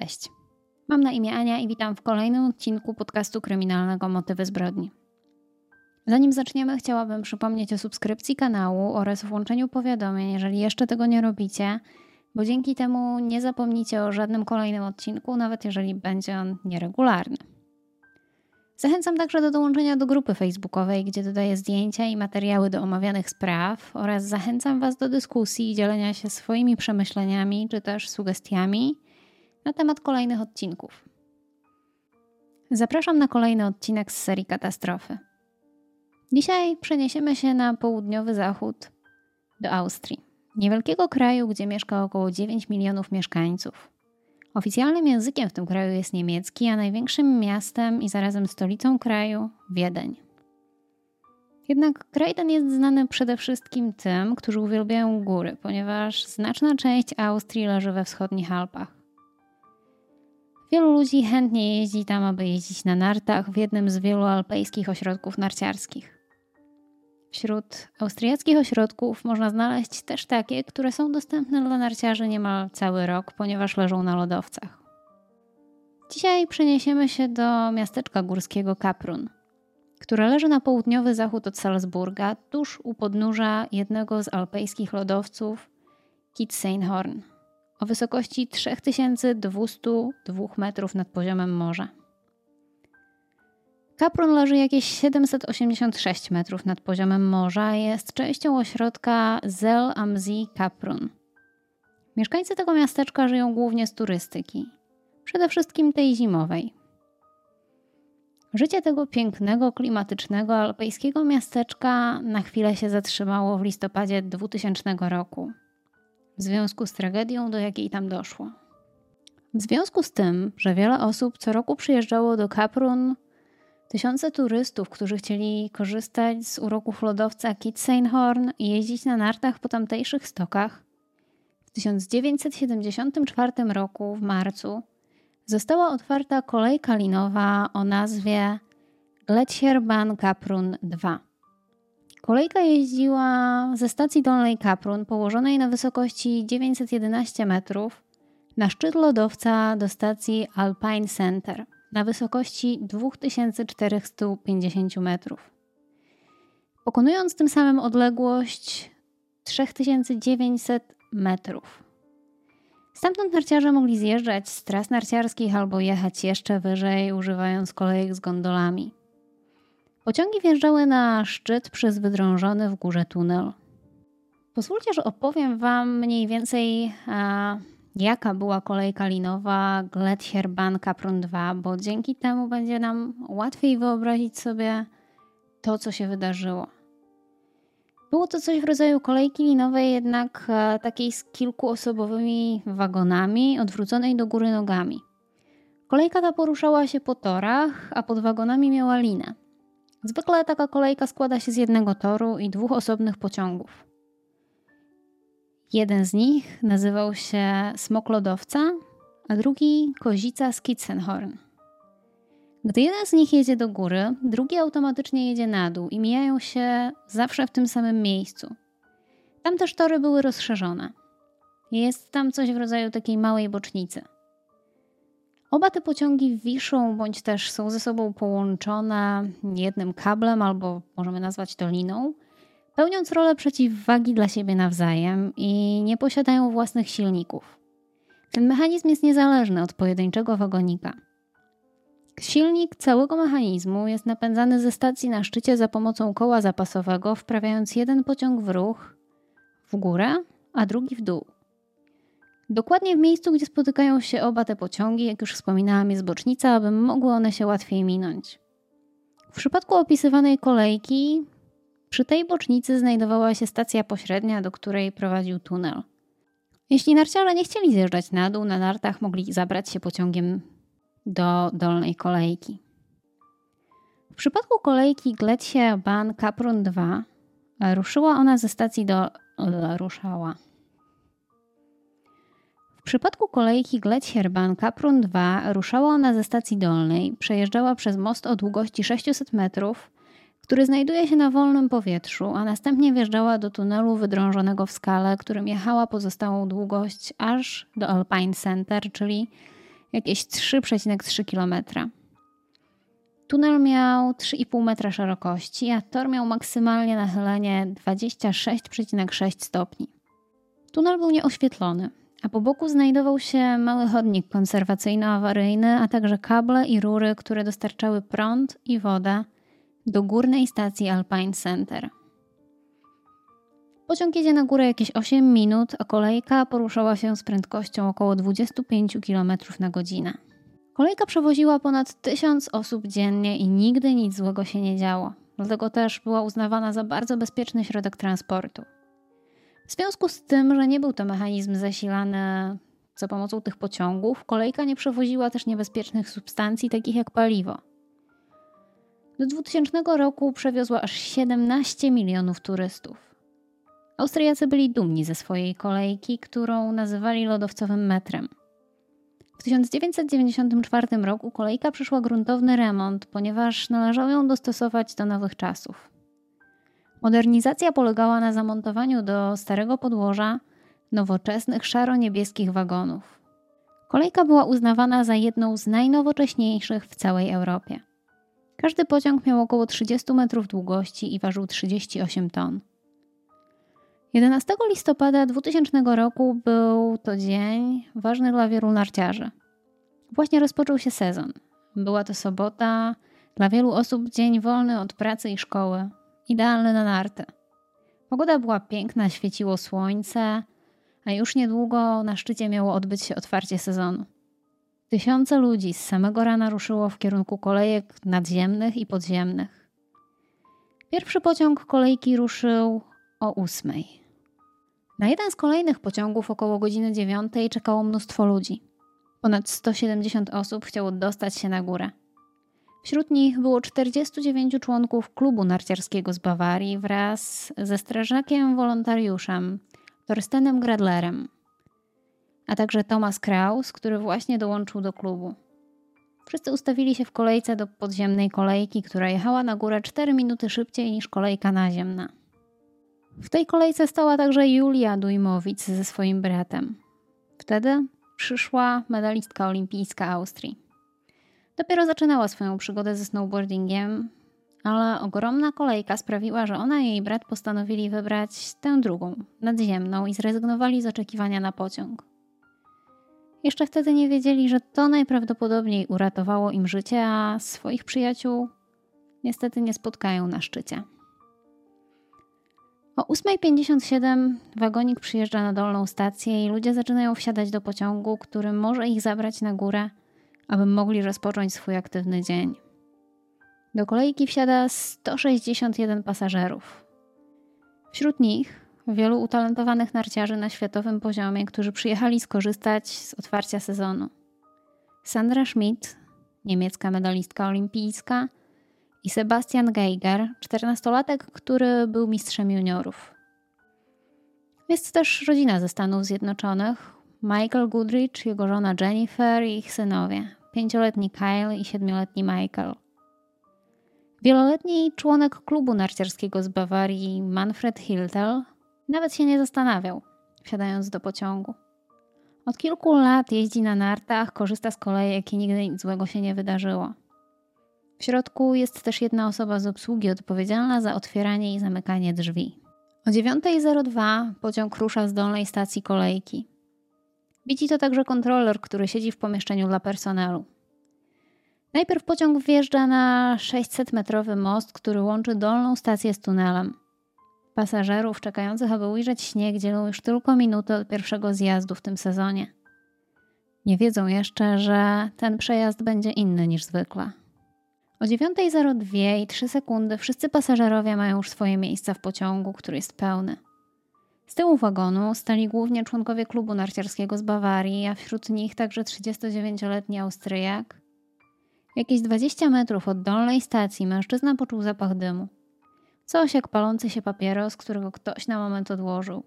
Cześć. Mam na imię Ania i witam w kolejnym odcinku podcastu kryminalnego Motywy zbrodni. Zanim zaczniemy, chciałabym przypomnieć o subskrypcji kanału oraz włączeniu powiadomień, jeżeli jeszcze tego nie robicie, bo dzięki temu nie zapomnicie o żadnym kolejnym odcinku, nawet jeżeli będzie on nieregularny. Zachęcam także do dołączenia do grupy facebookowej, gdzie dodaję zdjęcia i materiały do omawianych spraw oraz zachęcam Was do dyskusji i dzielenia się swoimi przemyśleniami czy też sugestiami na temat kolejnych odcinków. Zapraszam na kolejny odcinek z serii Katastrofy. Dzisiaj przeniesiemy się na południowy zachód do Austrii, niewielkiego kraju, gdzie mieszka około 9 milionów mieszkańców. Oficjalnym językiem w tym kraju jest niemiecki, a największym miastem i zarazem stolicą kraju Wiedeń. Jednak kraj ten jest znany przede wszystkim tym, którzy uwielbiają góry, ponieważ znaczna część Austrii leży we wschodnich Alpach. Wielu ludzi chętnie jeździ tam, aby jeździć na nartach w jednym z wielu alpejskich ośrodków narciarskich. Wśród austriackich ośrodków można znaleźć też takie, które są dostępne dla narciarzy niemal cały rok, ponieważ leżą na lodowcach. Dzisiaj przeniesiemy się do miasteczka górskiego Kaprun, które leży na południowy zachód od Salzburga, tuż u podnóża jednego z alpejskich lodowców Kitzsteinhorn o wysokości 3202 metrów nad poziomem morza. Kaprun leży jakieś 786 metrów nad poziomem morza i jest częścią ośrodka Zel Amzi Kaprun. Mieszkańcy tego miasteczka żyją głównie z turystyki, przede wszystkim tej zimowej. Życie tego pięknego, klimatycznego, alpejskiego miasteczka na chwilę się zatrzymało w listopadzie 2000 roku w związku z tragedią, do jakiej tam doszło. W związku z tym, że wiele osób co roku przyjeżdżało do Kaprun, tysiące turystów, którzy chcieli korzystać z uroków lodowca Kitzsteinhorn i jeździć na nartach po tamtejszych stokach, w 1974 roku w marcu została otwarta kolejka linowa o nazwie Gletsierbahn Kaprun 2. Kolejka jeździła ze stacji Dolnej Kaprun, położonej na wysokości 911 metrów, na szczyt lodowca do stacji Alpine Center na wysokości 2450 metrów. Pokonując tym samym odległość 3900 metrów. Stamtąd narciarze mogli zjeżdżać z tras narciarskich albo jechać jeszcze wyżej, używając kolejek z gondolami. Pociągi wjeżdżały na szczyt przez wydrążony w górze tunel. Pozwólcie, że opowiem Wam mniej więcej, a, jaka była kolejka linowa Gletscher Kaprun 2, bo dzięki temu będzie nam łatwiej wyobrazić sobie to, co się wydarzyło. Było to coś w rodzaju kolejki linowej, jednak a, takiej z kilkuosobowymi wagonami, odwróconej do góry nogami. Kolejka ta poruszała się po torach, a pod wagonami miała linę. Zwykle taka kolejka składa się z jednego toru i dwóch osobnych pociągów. Jeden z nich nazywał się Smok Lodowca, a drugi Kozica Skitzenhorn. Gdy jeden z nich jedzie do góry, drugi automatycznie jedzie na dół i mijają się zawsze w tym samym miejscu. Tam też tory były rozszerzone. Jest tam coś w rodzaju takiej małej bocznicy – Oba te pociągi wiszą bądź też są ze sobą połączone jednym kablem albo możemy nazwać to liną, pełniąc rolę przeciwwagi dla siebie nawzajem i nie posiadają własnych silników. Ten mechanizm jest niezależny od pojedynczego wagonika. Silnik całego mechanizmu jest napędzany ze stacji na szczycie za pomocą koła zapasowego, wprawiając jeden pociąg w ruch w górę, a drugi w dół. Dokładnie w miejscu, gdzie spotykają się oba te pociągi, jak już wspominałam, jest bocznica, aby mogły one się łatwiej minąć. W przypadku opisywanej kolejki, przy tej bocznicy znajdowała się stacja pośrednia, do której prowadził tunel. Jeśli narciarze nie chcieli zjeżdżać na dół, na nartach mogli zabrać się pociągiem do dolnej kolejki. W przypadku kolejki Gletsie Bahn Kaprun 2 ruszyła ona ze stacji do... ruszała. W przypadku kolejki Gletscherban Kaprun 2 ruszała ona ze stacji dolnej, przejeżdżała przez most o długości 600 metrów, który znajduje się na wolnym powietrzu, a następnie wjeżdżała do tunelu wydrążonego w skale, którym jechała pozostałą długość aż do Alpine Center, czyli jakieś 3,3 km. Tunel miał 3,5 metra szerokości, a tor miał maksymalnie nachylenie 26,6 stopni. Tunel był nieoświetlony, a po boku znajdował się mały chodnik konserwacyjno-awaryjny, a także kable i rury, które dostarczały prąd i wodę do górnej stacji Alpine Center. Pociąg jedzie na górę jakieś 8 minut, a kolejka poruszała się z prędkością około 25 km na godzinę. Kolejka przewoziła ponad 1000 osób dziennie i nigdy nic złego się nie działo. Dlatego też była uznawana za bardzo bezpieczny środek transportu. W związku z tym, że nie był to mechanizm zasilany za pomocą tych pociągów, kolejka nie przewoziła też niebezpiecznych substancji, takich jak paliwo. Do 2000 roku przewiozła aż 17 milionów turystów. Austriacy byli dumni ze swojej kolejki, którą nazywali lodowcowym metrem. W 1994 roku kolejka przeszła gruntowny remont, ponieważ należało ją dostosować do nowych czasów. Modernizacja polegała na zamontowaniu do starego podłoża nowoczesnych szaro-niebieskich wagonów. Kolejka była uznawana za jedną z najnowocześniejszych w całej Europie. Każdy pociąg miał około 30 metrów długości i ważył 38 ton. 11 listopada 2000 roku był to dzień ważny dla wielu narciarzy. Właśnie rozpoczął się sezon. Była to sobota, dla wielu osób dzień wolny od pracy i szkoły, idealny na narty. Pogoda była piękna, świeciło słońce, a już niedługo na szczycie miało odbyć się otwarcie sezonu. Tysiące ludzi z samego rana ruszyło w kierunku kolejek nadziemnych i podziemnych. Pierwszy pociąg kolejki ruszył o ósmej. Na jeden z kolejnych pociągów około godziny dziewiątej czekało mnóstwo ludzi. Ponad 170 osób chciało dostać się na górę. Wśród nich było 49 członków klubu narciarskiego z Bawarii wraz ze strażakiem wolontariuszem Torstenem Gradlerem, a także Thomas Kraus, który właśnie dołączył do klubu. Wszyscy ustawili się w kolejce do podziemnej kolejki, która jechała na górę 4 minuty szybciej niż kolejka naziemna. W tej kolejce stała także Julia Dujmowicz ze swoim bratem. Wtedy przyszła medalistka olimpijska Austrii. Dopiero zaczynała swoją przygodę ze snowboardingiem, ale ogromna kolejka sprawiła, że ona i jej brat postanowili wybrać tę drugą, nadziemną i zrezygnowali z oczekiwania na pociąg. Jeszcze wtedy nie wiedzieli, że to najprawdopodobniej uratowało im życie, a swoich przyjaciół niestety nie spotkają na szczycie. O 8.57 wagonik przyjeżdża na dolną stację i ludzie zaczynają wsiadać do pociągu, który może ich zabrać na górę, aby mogli rozpocząć swój aktywny dzień. Do kolejki wsiada 161 pasażerów. Wśród nich wielu utalentowanych narciarzy na światowym poziomie, którzy przyjechali skorzystać z otwarcia sezonu. Sandra Schmidt, niemiecka medalistka olimpijska, i Sebastian Geiger, 14-latek, który był mistrzem juniorów. Jest też rodzina ze Stanów Zjednoczonych. Michael Goodrich, jego żona Jennifer i ich synowie. Pięcioletni Kyle i siedmioletni Michael. Wieloletni członek klubu narciarskiego z Bawarii Manfred Hiltel nawet się nie zastanawiał, wsiadając do pociągu. Od kilku lat jeździ na nartach, korzysta z kolejek i nigdy nic złego się nie wydarzyło. W środku jest też jedna osoba z obsługi odpowiedzialna za otwieranie i zamykanie drzwi. O 9.02 pociąg rusza z dolnej stacji kolejki. Widzi to także kontroler, który siedzi w pomieszczeniu dla personelu. Najpierw pociąg wjeżdża na 600-metrowy most, który łączy dolną stację z tunelem. Pasażerów czekających, aby ujrzeć śnieg, dzielą już tylko minuty od pierwszego zjazdu w tym sezonie. Nie wiedzą jeszcze, że ten przejazd będzie inny niż zwykle. O 9.02 i 3 sekundy wszyscy pasażerowie mają już swoje miejsca w pociągu, który jest pełny. Z tyłu wagonu stali głównie członkowie klubu narciarskiego z Bawarii, a wśród nich także 39-letni Austriak. Jakieś 20 metrów od dolnej stacji mężczyzna poczuł zapach dymu. Coś jak palący się papieros, którego ktoś na moment odłożył.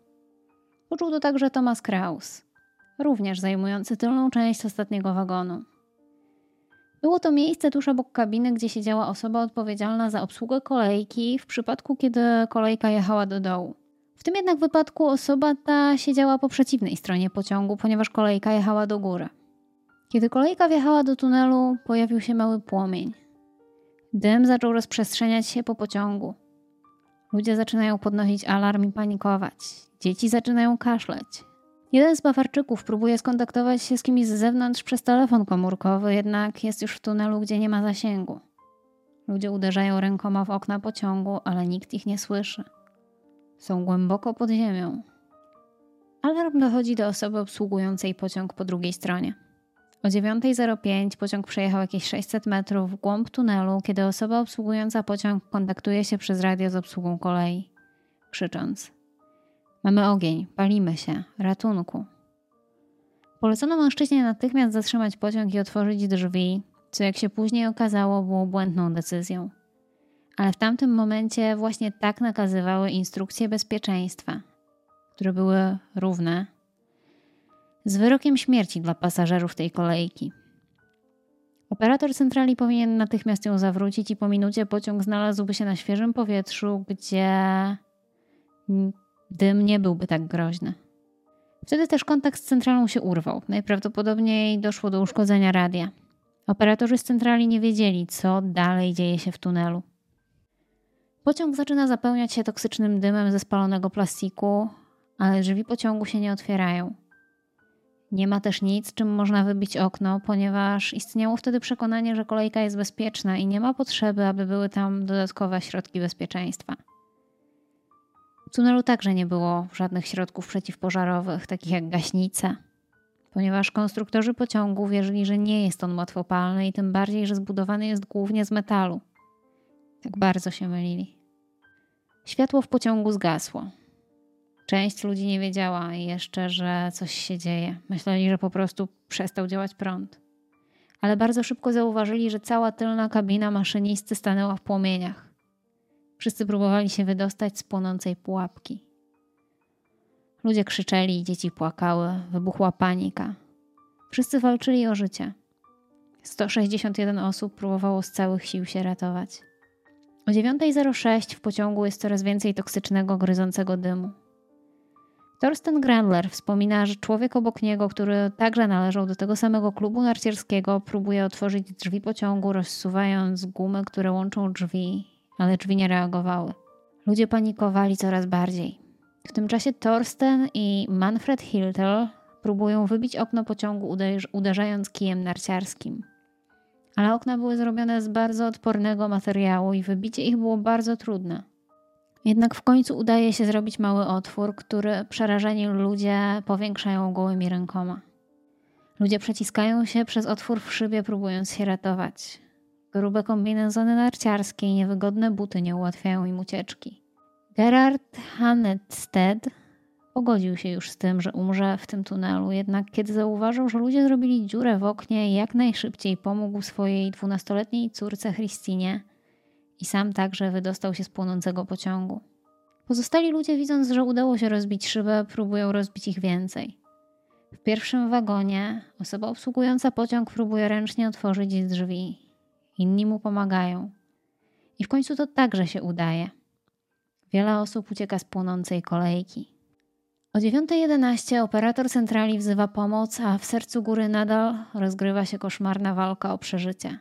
Poczuł to także Thomas Kraus, również zajmujący tylną część ostatniego wagonu. Było to miejsce tuż obok kabiny, gdzie siedziała osoba odpowiedzialna za obsługę kolejki w przypadku, kiedy kolejka jechała do dołu. W tym jednak wypadku osoba ta siedziała po przeciwnej stronie pociągu, ponieważ kolejka jechała do góry. Kiedy kolejka wjechała do tunelu, pojawił się mały płomień. Dym zaczął rozprzestrzeniać się po pociągu. Ludzie zaczynają podnosić alarm i panikować. Dzieci zaczynają kaszleć. Jeden z Bawarczyków próbuje skontaktować się z kimś z zewnątrz przez telefon komórkowy, jednak jest już w tunelu, gdzie nie ma zasięgu. Ludzie uderzają rękoma w okna pociągu, ale nikt ich nie słyszy. Są głęboko pod ziemią. Alarm dochodzi do osoby obsługującej pociąg po drugiej stronie. O 9.05 pociąg przejechał jakieś 600 metrów w głąb tunelu, kiedy osoba obsługująca pociąg kontaktuje się przez radio z obsługą kolei, krzycząc: Mamy ogień, palimy się, ratunku. Polecono mężczyźnie natychmiast zatrzymać pociąg i otworzyć drzwi, co jak się później okazało było błędną decyzją. Ale w tamtym momencie właśnie tak nakazywały instrukcje bezpieczeństwa, które były równe z wyrokiem śmierci dla pasażerów tej kolejki. Operator centrali powinien natychmiast ją zawrócić i po minucie pociąg znalazłby się na świeżym powietrzu, gdzie dym nie byłby tak groźny. Wtedy też kontakt z centralą się urwał. Najprawdopodobniej doszło do uszkodzenia radia. Operatorzy z centrali nie wiedzieli, co dalej dzieje się w tunelu. Pociąg zaczyna zapełniać się toksycznym dymem ze spalonego plastiku, ale drzwi pociągu się nie otwierają. Nie ma też nic, czym można wybić okno, ponieważ istniało wtedy przekonanie, że kolejka jest bezpieczna i nie ma potrzeby, aby były tam dodatkowe środki bezpieczeństwa. W tunelu także nie było żadnych środków przeciwpożarowych, takich jak gaśnice, ponieważ konstruktorzy pociągu wierzyli, że nie jest on łatwopalny i tym bardziej, że zbudowany jest głównie z metalu. Tak bardzo się mylili. Światło w pociągu zgasło. Część ludzi nie wiedziała jeszcze, że coś się dzieje. Myśleli, że po prostu przestał działać prąd. Ale bardzo szybko zauważyli, że cała tylna kabina maszynisty stanęła w płomieniach. Wszyscy próbowali się wydostać z płonącej pułapki. Ludzie krzyczeli, dzieci płakały, wybuchła panika. Wszyscy walczyli o życie. 161 osób próbowało z całych sił się ratować. O 9.06 w pociągu jest coraz więcej toksycznego, gryzącego dymu. Thorsten Grandler wspomina, że człowiek obok niego, który także należał do tego samego klubu narciarskiego, próbuje otworzyć drzwi pociągu, rozsuwając gumy, które łączą drzwi, ale drzwi nie reagowały. Ludzie panikowali coraz bardziej. W tym czasie Thorsten i Manfred Hiltel próbują wybić okno pociągu, uderzając kijem narciarskim. Ale okna były zrobione z bardzo odpornego materiału i wybicie ich było bardzo trudne. Jednak w końcu udaje się zrobić mały otwór, który przerażeni ludzie powiększają gołymi rękoma. Ludzie przeciskają się przez otwór w szybie, próbując się ratować. Grube kombinezony narciarskie i niewygodne buty nie ułatwiają im ucieczki. Gerard Hannetsted pogodził się już z tym, że umrze w tym tunelu, jednak kiedy zauważył, że ludzie zrobili dziurę w oknie, jak najszybciej pomógł swojej dwunastoletniej córce Christinie i sam także wydostał się z płonącego pociągu. Pozostali ludzie, widząc, że udało się rozbić szybę, próbują rozbić ich więcej. W pierwszym wagonie osoba obsługująca pociąg próbuje ręcznie otworzyć drzwi. Inni mu pomagają. I w końcu to także się udaje. Wiele osób ucieka z płonącej kolejki. O 9.11 operator centrali wzywa pomoc, a w sercu góry nadal rozgrywa się koszmarna walka o przeżycie.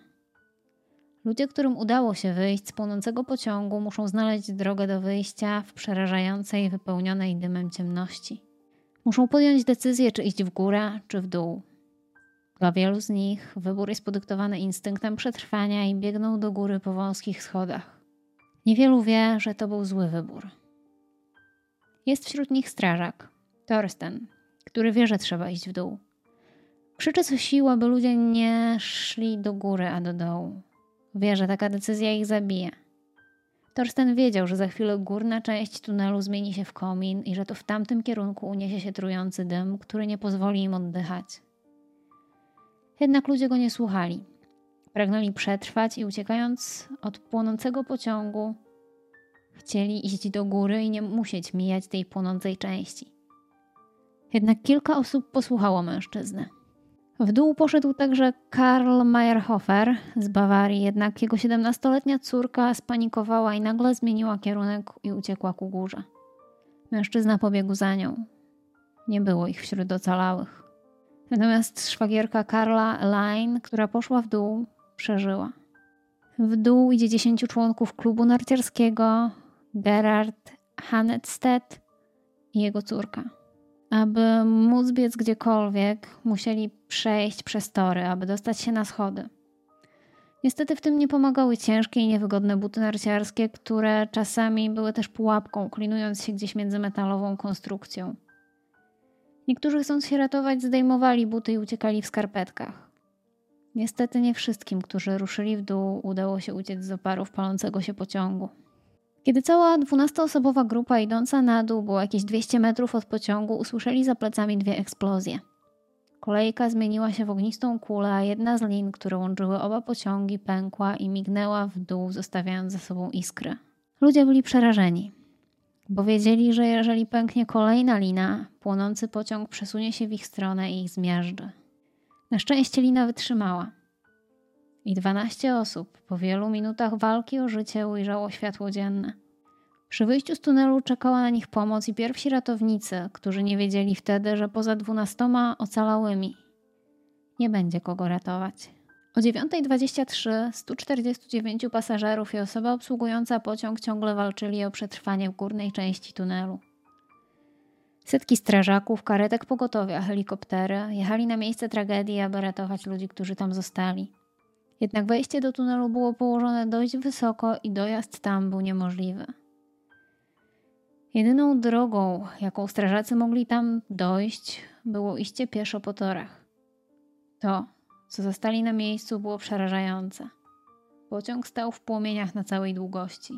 Ludzie, którym udało się wyjść z płonącego pociągu, muszą znaleźć drogę do wyjścia w przerażającej, wypełnionej dymem ciemności. Muszą podjąć decyzję, czy iść w górę, czy w dół. Dla wielu z nich wybór jest podyktowany instynktem przetrwania i biegną do góry po wąskich schodach. Niewielu wie, że to był zły wybór. Jest wśród nich strażak, Thorsten, który wie, że trzeba iść w dół. Krzyczy co siła, by ludzie nie szli do góry, a do dołu. Wie, że taka decyzja ich zabije. Torsten wiedział, że za chwilę górna część tunelu zmieni się w komin i że to w tamtym kierunku uniesie się trujący dym, który nie pozwoli im oddychać. Jednak ludzie go nie słuchali. Pragnęli przetrwać i uciekając od płonącego pociągu, chcieli iść do góry i nie musieć mijać tej płonącej części. Jednak kilka osób posłuchało mężczyzny. W dół poszedł także Karl Meyerhofer z Bawarii, jednak jego 17-letnia córka spanikowała i nagle zmieniła kierunek i uciekła ku górze. Mężczyzna pobiegł za nią. Nie było ich wśród ocalałych. Natomiast szwagierka Karla Line, która poszła w dół, przeżyła. W dół idzie 10 członków klubu narciarskiego, Gerard Hanetstedt i jego córka. Aby móc biec gdziekolwiek, musieli przejść przez tory, aby dostać się na schody. Niestety w tym nie pomagały ciężkie i niewygodne buty narciarskie, które czasami były też pułapką, klinując się gdzieś między metalową konstrukcją. Niektórzy chcąc się ratować, zdejmowali buty i uciekali w skarpetkach. Niestety nie wszystkim, którzy ruszyli w dół, udało się uciec z oparów palącego się pociągu. Kiedy cała dwunastoosobowa grupa idąca na dół była jakieś 200 metrów od pociągu, usłyszeli za plecami dwie eksplozje. Kolejka zmieniła się w ognistą kulę, a jedna z lin, które łączyły oba pociągi, pękła i mignęła w dół, zostawiając za sobą iskry. Ludzie byli przerażeni, bo wiedzieli, że jeżeli pęknie kolejna lina, płonący pociąg przesunie się w ich stronę i ich zmiażdży. Na szczęście lina wytrzymała. I 12 osób po wielu minutach walki o życie ujrzało światło dzienne. Przy wyjściu z tunelu czekała na nich pomoc i pierwsi ratownicy, którzy nie wiedzieli wtedy, że poza dwunastoma ocalałymi nie będzie kogo ratować. O 9.23 149 pasażerów i osoba obsługująca pociąg ciągle walczyli o przetrwanie w górnej części tunelu. Setki strażaków, karetek pogotowia, helikoptery jechali na miejsce tragedii, aby ratować ludzi, którzy tam zostali. Jednak wejście do tunelu było położone dość wysoko i dojazd tam był niemożliwy. Jedyną drogą, jaką strażacy mogli tam dojść, było iście pieszo po torach. To, co zostali na miejscu, było przerażające. Pociąg stał w płomieniach na całej długości.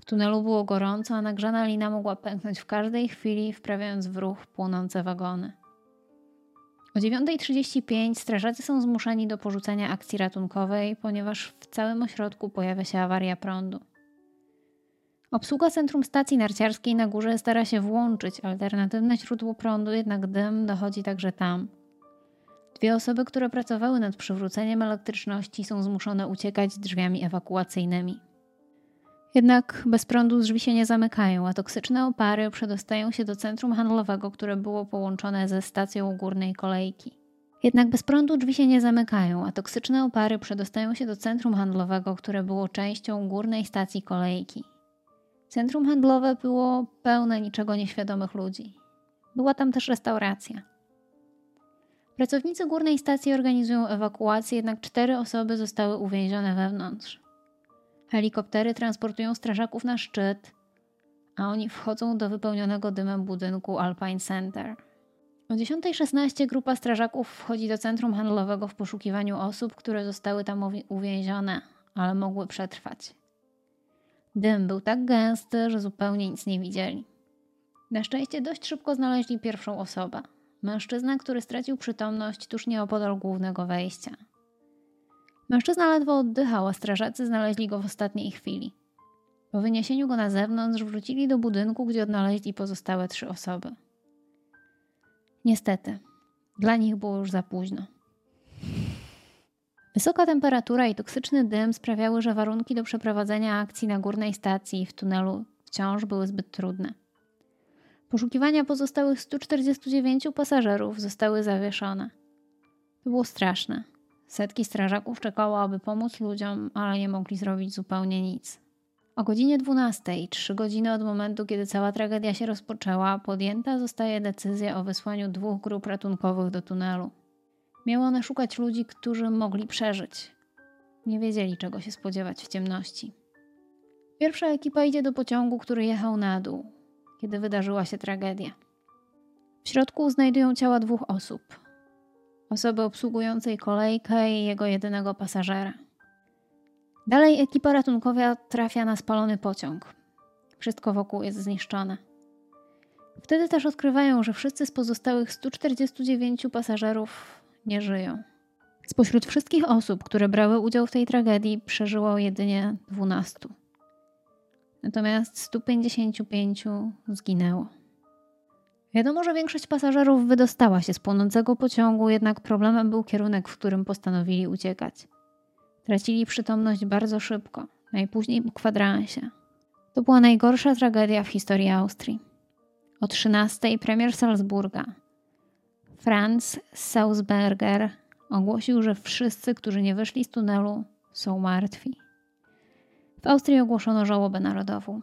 W tunelu było gorąco, a nagrzana lina mogła pęknąć w każdej chwili, wprawiając w ruch płonące wagony. O 9.35 strażacy są zmuszeni do porzucenia akcji ratunkowej, ponieważ w całym ośrodku pojawia się awaria prądu. Obsługa centrum stacji narciarskiej na górze stara się włączyć alternatywne źródło prądu, jednak dym dochodzi także tam. Dwie osoby, które pracowały nad przywróceniem elektryczności, są zmuszone uciekać drzwiami ewakuacyjnymi. Jednak bez prądu drzwi się nie zamykają, a toksyczne opary przedostają się do centrum handlowego, które było połączone ze stacją górnej kolejki. Jednak bez prądu drzwi się nie zamykają, a toksyczne opary przedostają się do centrum handlowego, które było częścią górnej stacji kolejki. Centrum handlowe było pełne niczego nieświadomych ludzi. Była tam też restauracja. Pracownicy górnej stacji organizują ewakuację, jednak cztery osoby zostały uwięzione wewnątrz. Helikoptery transportują strażaków na szczyt, a oni wchodzą do wypełnionego dymem budynku Alpine Center. O 10.16 grupa strażaków wchodzi do centrum handlowego w poszukiwaniu osób, które zostały tam uwięzione, ale mogły przetrwać. Dym był tak gęsty, że zupełnie nic nie widzieli. Na szczęście dość szybko znaleźli pierwszą osobę. Mężczyzna, który stracił przytomność tuż nieopodal głównego wejścia. Mężczyzna ledwo oddychał, a strażacy znaleźli go w ostatniej chwili. Po wyniesieniu go na zewnątrz wrócili do budynku, gdzie odnaleźli pozostałe trzy osoby. Niestety, dla nich było już za późno. Wysoka temperatura i toksyczny dym sprawiały, że warunki do przeprowadzenia akcji na górnej stacji w tunelu wciąż były zbyt trudne. Poszukiwania pozostałych 149 pasażerów zostały zawieszone. To było straszne. Setki strażaków czekało, aby pomóc ludziom, ale nie mogli zrobić zupełnie nic. O godzinie 12, trzy godziny od momentu, kiedy cała tragedia się rozpoczęła, podjęta zostaje decyzja o wysłaniu dwóch grup ratunkowych do tunelu. Miały one szukać ludzi, którzy mogli przeżyć. Nie wiedzieli, czego się spodziewać w ciemności. Pierwsza ekipa idzie do pociągu, który jechał na dół, kiedy wydarzyła się tragedia. W środku znajdują ciała dwóch osób: osoby obsługującej kolejkę i jego jedynego pasażera. Dalej ekipa ratunkowa trafia na spalony pociąg. Wszystko wokół jest zniszczone. Wtedy też odkrywają, że wszyscy z pozostałych 149 pasażerów nie żyją. Spośród wszystkich osób, które brały udział w tej tragedii, przeżyło jedynie 12. Natomiast 155 zginęło. Wiadomo, że większość pasażerów wydostała się z płonącego pociągu, jednak problemem był kierunek, w którym postanowili uciekać. Tracili przytomność bardzo szybko, najpóźniej po kwadransie. To była najgorsza tragedia w historii Austrii. O 13 premier Salzburga Franz Sausberger ogłosił, że wszyscy, którzy nie wyszli z tunelu, są martwi. W Austrii ogłoszono żałobę narodową.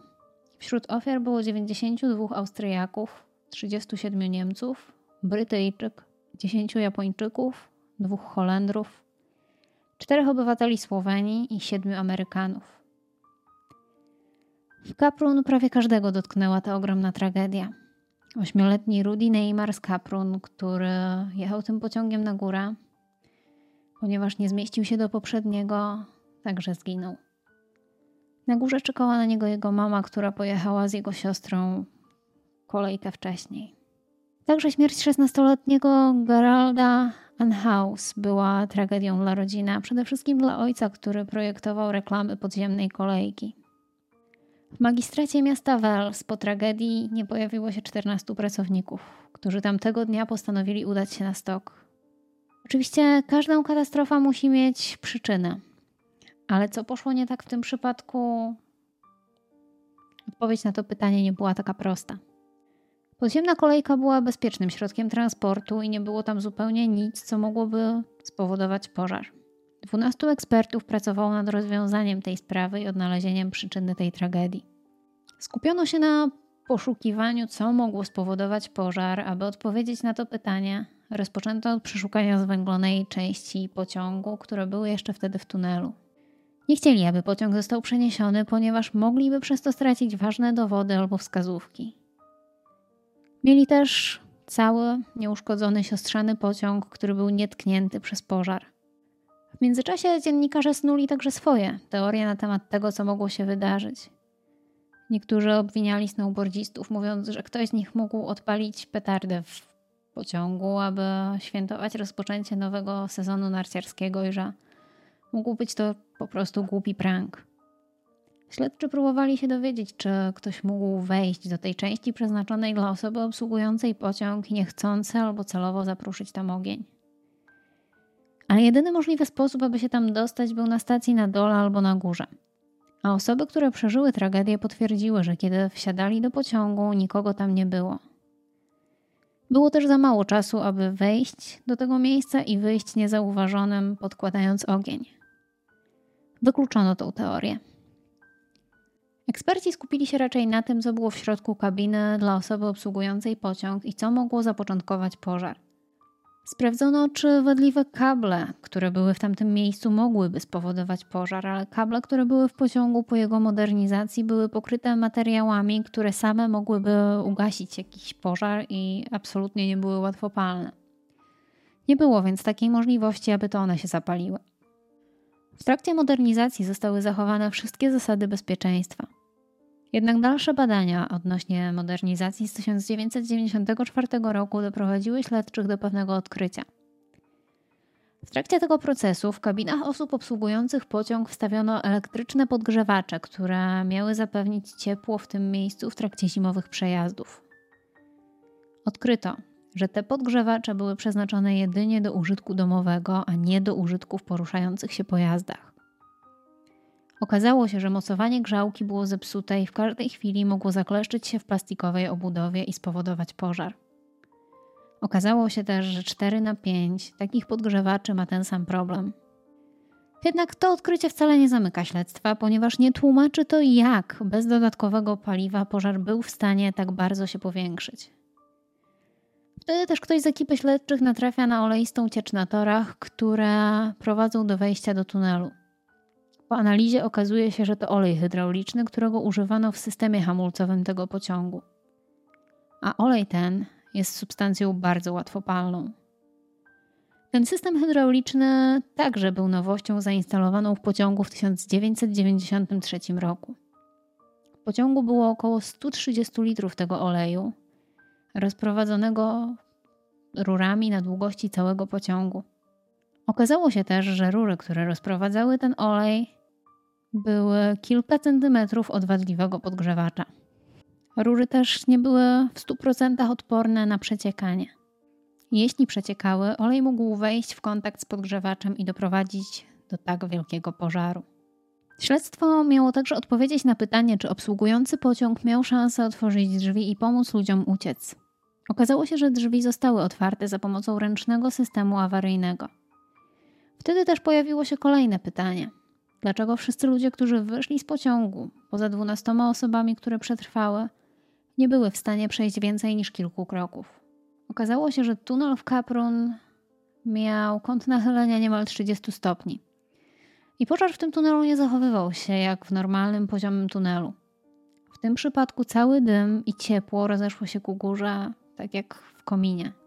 Wśród ofiar było 92 Austriaków, 37 Niemców, Brytyjczyk, 10 Japończyków, dwóch Holendrów, czterech obywateli Słowenii i siedmiu Amerykanów. W Kaprun prawie każdego dotknęła ta ogromna tragedia. Ośmioletni Rudy Neymar z Kaprun, który jechał tym pociągiem na górę, ponieważ nie zmieścił się do poprzedniego, także zginął. Na górze czekała na niego jego mama, która pojechała z jego siostrą kolejkę wcześniej. Także śmierć 16-letniego Geralda Anhaus była tragedią dla rodziny, a przede wszystkim dla ojca, który projektował reklamy podziemnej kolejki. W magistracie miasta Wels po tragedii nie pojawiło się 14 pracowników, którzy tamtego dnia postanowili udać się na stok. Oczywiście każda katastrofa musi mieć przyczynę, ale co poszło nie tak w tym przypadku? Odpowiedź na to pytanie nie była taka prosta. Podziemna kolejka była bezpiecznym środkiem transportu i nie było tam zupełnie nic, co mogłoby spowodować pożar. Dwunastu ekspertów pracowało nad rozwiązaniem tej sprawy i odnalezieniem przyczyny tej tragedii. Skupiono się na poszukiwaniu, co mogło spowodować pożar. Aby odpowiedzieć na to pytanie, rozpoczęto od przeszukania zwęglonej części pociągu, które były jeszcze wtedy w tunelu. Nie chcieli, aby pociąg został przeniesiony, ponieważ mogliby przez to stracić ważne dowody albo wskazówki. Mieli też cały nieuszkodzony siostrzany pociąg, który był nietknięty przez pożar. W międzyczasie dziennikarze snuli także swoje teorie na temat tego, co mogło się wydarzyć. Niektórzy obwiniali snowboardzistów, mówiąc, że ktoś z nich mógł odpalić petardę w pociągu, aby świętować rozpoczęcie nowego sezonu narciarskiego i że mógł być to po prostu głupi prank. Śledczy próbowali się dowiedzieć, czy ktoś mógł wejść do tej części przeznaczonej dla osoby obsługującej pociąg i niechcący albo celowo zapruszyć tam ogień. Ale jedyny możliwy sposób, aby się tam dostać, był na stacji na dole albo na górze. A osoby, które przeżyły tragedię, potwierdziły, że kiedy wsiadali do pociągu, nikogo tam nie było. Było też za mało czasu, aby wejść do tego miejsca i wyjść niezauważonym, podkładając ogień. Wykluczono tą teorię. Eksperci skupili się raczej na tym, co było w środku kabiny dla osoby obsługującej pociąg i co mogło zapoczątkować pożar. Sprawdzono, czy wadliwe kable, które były w tamtym miejscu, mogłyby spowodować pożar, ale kable, które były w pociągu po jego modernizacji, były pokryte materiałami, które same mogłyby ugasić jakiś pożar i absolutnie nie były łatwopalne. Nie było więc takiej możliwości, aby to one się zapaliły. W trakcie modernizacji zostały zachowane wszystkie zasady bezpieczeństwa. Jednak dalsze badania odnośnie modernizacji z 1994 roku doprowadziły śledczych do pewnego odkrycia. W trakcie tego procesu w kabinach osób obsługujących pociąg wstawiono elektryczne podgrzewacze, które miały zapewnić ciepło w tym miejscu w trakcie zimowych przejazdów. Odkryto, że te podgrzewacze były przeznaczone jedynie do użytku domowego, a nie do użytku w poruszających się pojazdach. Okazało się, że mocowanie grzałki było zepsute i w każdej chwili mogło zakleszczyć się w plastikowej obudowie i spowodować pożar. Okazało się też, że 4 na 5 takich podgrzewaczy ma ten sam problem. Jednak to odkrycie wcale nie zamyka śledztwa, ponieważ nie tłumaczy to, jak bez dodatkowego paliwa pożar był w stanie tak bardzo się powiększyć. Wtedy też ktoś z ekipy śledczych natrafia na oleistą ciecz na torach, które prowadzą do wejścia do tunelu. Po analizie okazuje się, że to olej hydrauliczny, którego używano w systemie hamulcowym tego pociągu. A olej ten jest substancją bardzo łatwopalną. Ten system hydrauliczny także był nowością zainstalowaną w pociągu w 1993 roku. W pociągu było około 130 litrów tego oleju, rozprowadzonego rurami na długości całego pociągu. Okazało się też, że rury, które rozprowadzały ten olej, były kilka centymetrów od wadliwego podgrzewacza. Rury też nie były w 100% odporne na przeciekanie. Jeśli przeciekały, olej mógł wejść w kontakt z podgrzewaczem i doprowadzić do tak wielkiego pożaru. Śledztwo miało także odpowiedzieć na pytanie, czy obsługujący pociąg miał szansę otworzyć drzwi i pomóc ludziom uciec. Okazało się, że drzwi zostały otwarte za pomocą ręcznego systemu awaryjnego. Wtedy też pojawiło się kolejne pytanie. Dlaczego wszyscy ludzie, którzy wyszli z pociągu, poza dwunastoma osobami, które przetrwały, nie były w stanie przejść więcej niż kilku kroków? Okazało się, że tunel w Kaprun miał kąt nachylenia niemal 30 stopni. I pożar w tym tunelu nie zachowywał się jak w normalnym poziomym tunelu. W tym przypadku cały dym i ciepło rozeszło się ku górze, tak jak w kominie.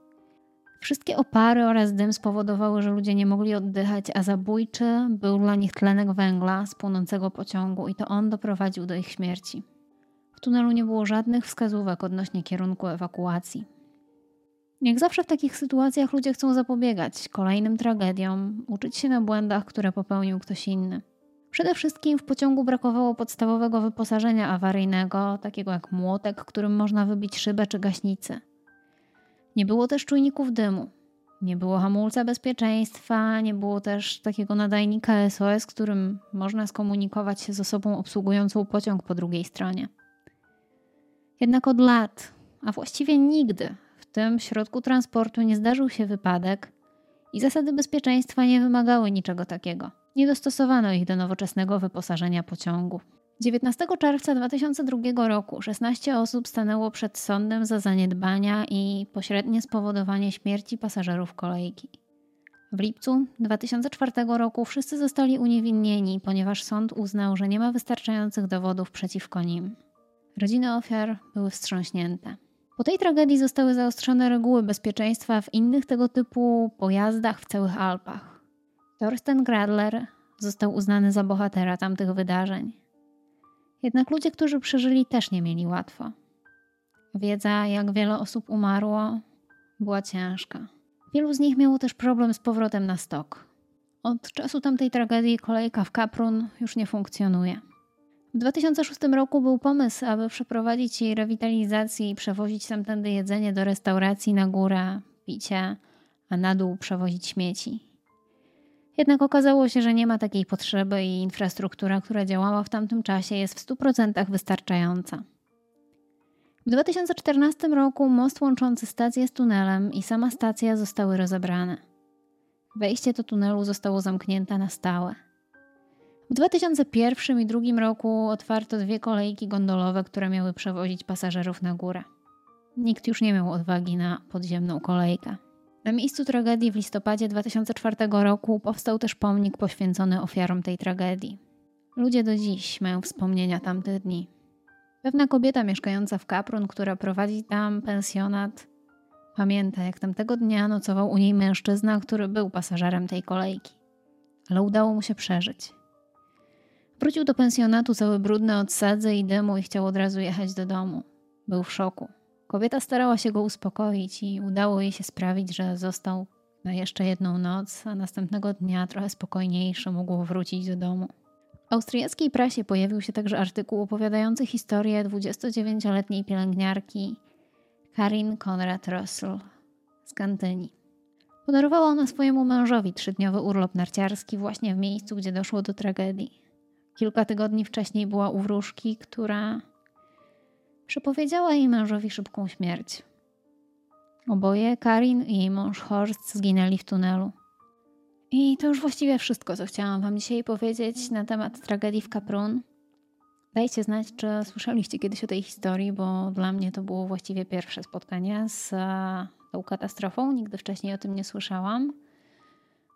Wszystkie opary oraz dym spowodowały, że ludzie nie mogli oddychać, a zabójczy był dla nich tlenek węgla z płonącego pociągu i to on doprowadził do ich śmierci. W tunelu nie było żadnych wskazówek odnośnie kierunku ewakuacji. Jak zawsze w takich sytuacjach ludzie chcą zapobiegać kolejnym tragediom, uczyć się na błędach, które popełnił ktoś inny. Przede wszystkim w pociągu brakowało podstawowego wyposażenia awaryjnego, takiego jak młotek, którym można wybić szybę czy gaśnicę. Nie było też czujników dymu, nie było hamulca bezpieczeństwa, nie było też takiego nadajnika SOS, którym można skomunikować się z osobą obsługującą pociąg po drugiej stronie. Jednak od lat, a właściwie nigdy w tym środku transportu nie zdarzył się wypadek i zasady bezpieczeństwa nie wymagały niczego takiego. Nie dostosowano ich do nowoczesnego wyposażenia pociągu. 19 czerwca 2002 roku 16 osób stanęło przed sądem za zaniedbania i pośrednie spowodowanie śmierci pasażerów kolejki. W lipcu 2004 roku wszyscy zostali uniewinnieni, ponieważ sąd uznał, że nie ma wystarczających dowodów przeciwko nim. Rodziny ofiar były wstrząśnięte. Po tej tragedii zostały zaostrzone reguły bezpieczeństwa w innych tego typu pojazdach w całych Alpach. Thorsten Gradler został uznany za bohatera tamtych wydarzeń. Jednak ludzie, którzy przeżyli, też nie mieli łatwo. Wiedza, jak wiele osób umarło, była ciężka. Wielu z nich miało też problem z powrotem na stok. Od czasu tamtej tragedii kolejka w Kaprun już nie funkcjonuje. W 2006 roku był pomysł, aby przeprowadzić jej rewitalizację i przewozić tamtędy jedzenie do restauracji na górę, picie, a na dół przewozić śmieci. Jednak okazało się, że nie ma takiej potrzeby i infrastruktura, która działała w tamtym czasie, jest w 100% wystarczająca. W 2014 roku most łączący stację z tunelem i sama stacja zostały rozebrane. Wejście do tunelu zostało zamknięte na stałe. W 2001 i 2002 roku otwarto dwie kolejki gondolowe, które miały przewozić pasażerów na górę. Nikt już nie miał odwagi na podziemną kolejkę. Na miejscu tragedii w listopadzie 2004 roku powstał też pomnik poświęcony ofiarom tej tragedii. Ludzie do dziś mają wspomnienia tamtych dni. Pewna kobieta mieszkająca w Kaprun, która prowadzi tam pensjonat, pamięta, jak tamtego dnia nocował u niej mężczyzna, który był pasażerem tej kolejki, ale udało mu się przeżyć. Wrócił do pensjonatu cały brudny od sadzy i dymu i chciał od razu jechać do domu. Był w szoku. Kobieta starała się go uspokoić i udało jej się sprawić, że został na jeszcze jedną noc, a następnego dnia, trochę spokojniejszy, mógł wrócić do domu. W austriackiej prasie pojawił się także artykuł opowiadający historię 29-letniej pielęgniarki Karin Konrad Russell z Kantyni. Podarowała ona swojemu mężowi trzydniowy urlop narciarski właśnie w miejscu, gdzie doszło do tragedii. Kilka tygodni wcześniej była u wróżki, która Przepowiedziała jej mężowi szybką śmierć. Oboje, Karin i jej mąż Horst, zginęli w tunelu. I to już właściwie wszystko, co chciałam Wam dzisiaj powiedzieć na temat tragedii w Kaprun. Dajcie znać, czy słyszeliście kiedyś o tej historii, bo dla mnie to było właściwie pierwsze spotkanie z e, tą katastrofą. Nigdy wcześniej o tym nie słyszałam.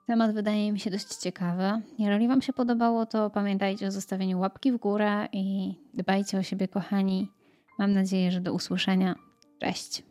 Temat wydaje mi się dość ciekawy. Jeżeli Wam się podobało, to pamiętajcie o zostawieniu łapki w górę i dbajcie o siebie, kochani. Mam nadzieję, że do usłyszenia. Cześć.